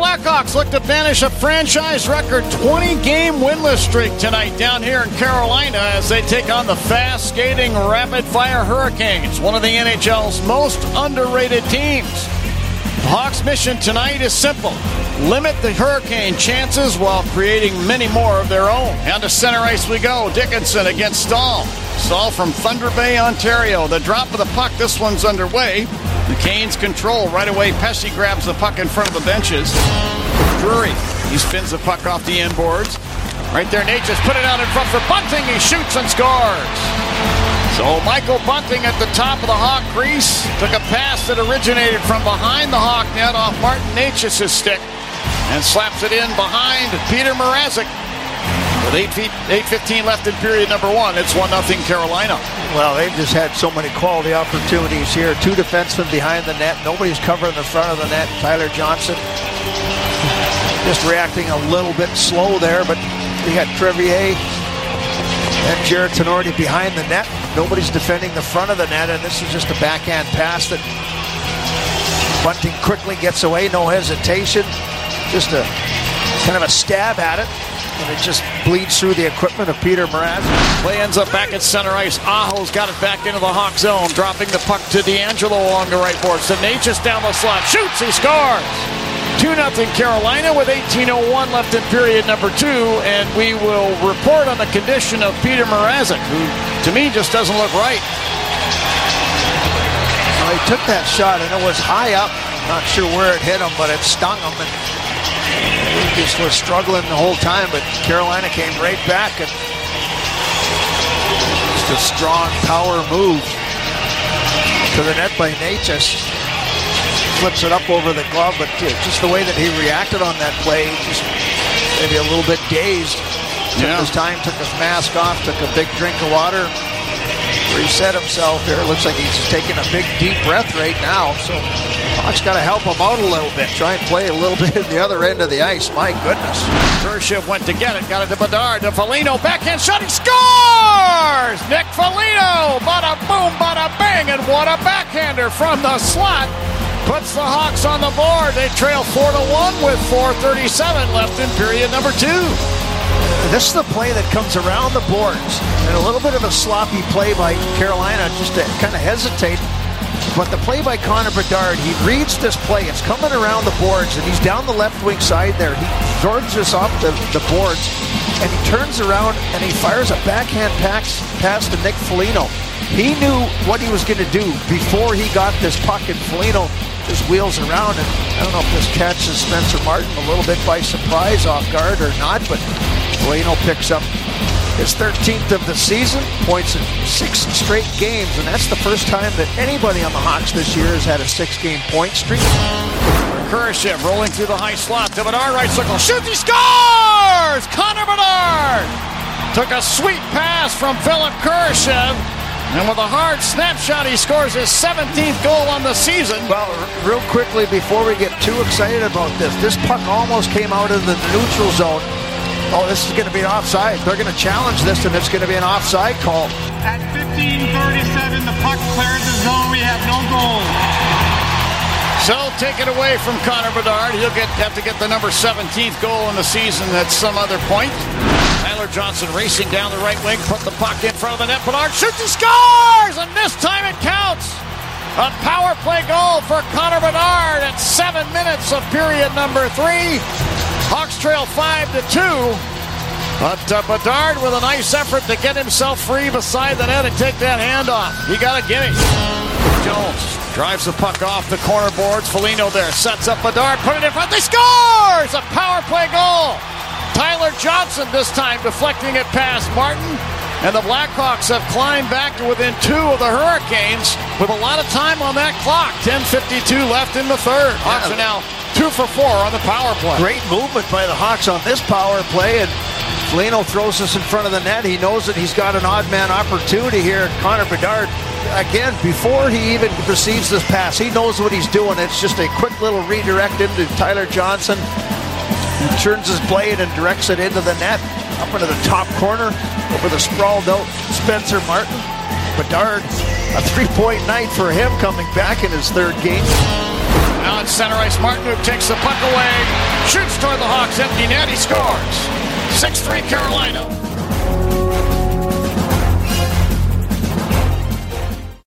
Blackhawks look to finish a franchise record 20 game winless streak tonight down here in Carolina as they take on the fast skating rapid fire Hurricanes, one of the NHL's most underrated teams. The Hawks' mission tonight is simple limit the Hurricane chances while creating many more of their own. And to center ice we go. Dickinson against Staal. Staal from Thunder Bay, Ontario. The drop of the puck, this one's underway. The Canes control right away. Pesce grabs the puck in front of the benches. Drury, he spins the puck off the end boards. Right there, Nate just put it out in front for Bunting. He shoots and scores. So Michael Bunting at the top of the Hawk crease took a pass that originated from behind the Hawk net off Martin Necas' stick and slaps it in behind Peter Mrazek. With 8 feet, 8.15 left in period number one, it's 1 0 Carolina. Well, they've just had so many quality opportunities here. Two defensemen behind the net. Nobody's covering the front of the net. Tyler Johnson just reacting a little bit slow there, but we got Crevier and Jarred Tinordi behind the net. Nobody's defending the front of the net, and this is just a backhand pass that Bunting quickly gets away, no hesitation. Just a kind of a stab at it, and it just bleeds through the equipment of Peter Mraz. Play ends up back at center ice. Aho's got it back into the Hawk zone, dropping the puck to DeAngelo along the right board. Sinachis down the slot, shoots, he scores. 2 0 Carolina with 18.01 left in period number two, and we will report on the condition of Peter Mrazek, who to me just doesn't look right. Well, he took that shot and it was high up. Not sure where it hit him, but it stung him. And just was struggling the whole time, but Carolina came right back and just a strong power move to the net by Necas. Flips it up over the glove, but just the way that he reacted on that play, just maybe a little bit dazed. Took Yeah. his time, took his mask off, took a big drink of water, reset himself here. Looks like he's taking a big deep breath right now. So Hawks got to help him out a little bit. Try and play a little bit at the other end of the ice. My goodness. Kurashev went to get it, got it to Bedard, to Foligno, backhand shot, he scores! Nick Foligno, bada boom, bada bang, and what a backhander from the slot. Puts the Hawks on the board. They trail 4 to 1 with 4.37 left in period number two. This is the play that comes around the boards. And a little bit of a sloppy play by Carolina just to kind of hesitate. But the play by Connor Bedard, he reads this play. It's coming around the boards, and he's down the left wing side there. He absorbs this off the, the boards, and he turns around and he fires a backhand pass, pass to Nick Foligno. He knew what he was going to do before he got this puck, and Foligno just wheels around. And I don't know if this catches Spencer Martin a little bit by surprise off guard or not, but Foligno picks up his 13th of the season, points in six straight games, and that's the first time that anybody on the Hawks this year has had a six-game point streak. Kurashev rolling through the high slot to Bedard, right circle, shoots, he scores! Connor Bedard took a sweet pass from Philip Kurashev, and with a hard snapshot, he scores his 17th goal on the season. Well, real quickly before we get too excited about this, this puck almost came out of the neutral zone. Oh, this is going to be an offside. They're going to challenge this, and it's going to be an offside call. At 15:37, the puck clears the zone. We have no goal. So take it away from Connor Bedard. He'll get have to get the number 17th goal in the season at some other point. Tyler Johnson racing down the right wing, put the puck in front of the net. Bedard shoots, he scores, and this time it counts. A power play goal for Connor Bedard at seven minutes of period number three. Hawks trail five to two. But uh, Bedard with a nice effort to get himself free beside the net and take that handoff. He got a gimme. Jones drives the puck off the corner boards. Foligno there sets up Bedard, put it in front. They scores! A power play goal. Tyler Johnson this time deflecting it past Martin. And the Blackhawks have climbed back to within two of the Hurricanes with a lot of time on that clock. 10.52 left in the third. Hawks are now two for four on the power play. Great movement by the Hawks on this power play, and Foligno throws this in front of the net. He knows that he's got an odd man opportunity here. Connor Bedard, again, before he even receives this pass, he knows what he's doing. It's just a quick little redirect into Tyler Johnson. He turns his blade and directs it into the net, up into the top corner, over the sprawled out Spencer Martin. Bedard, a three-point night for him coming back in his third game. Now it's center ice. Martinook takes the puck away, shoots toward the Hawks' empty net. He scores. 6 3 Carolina.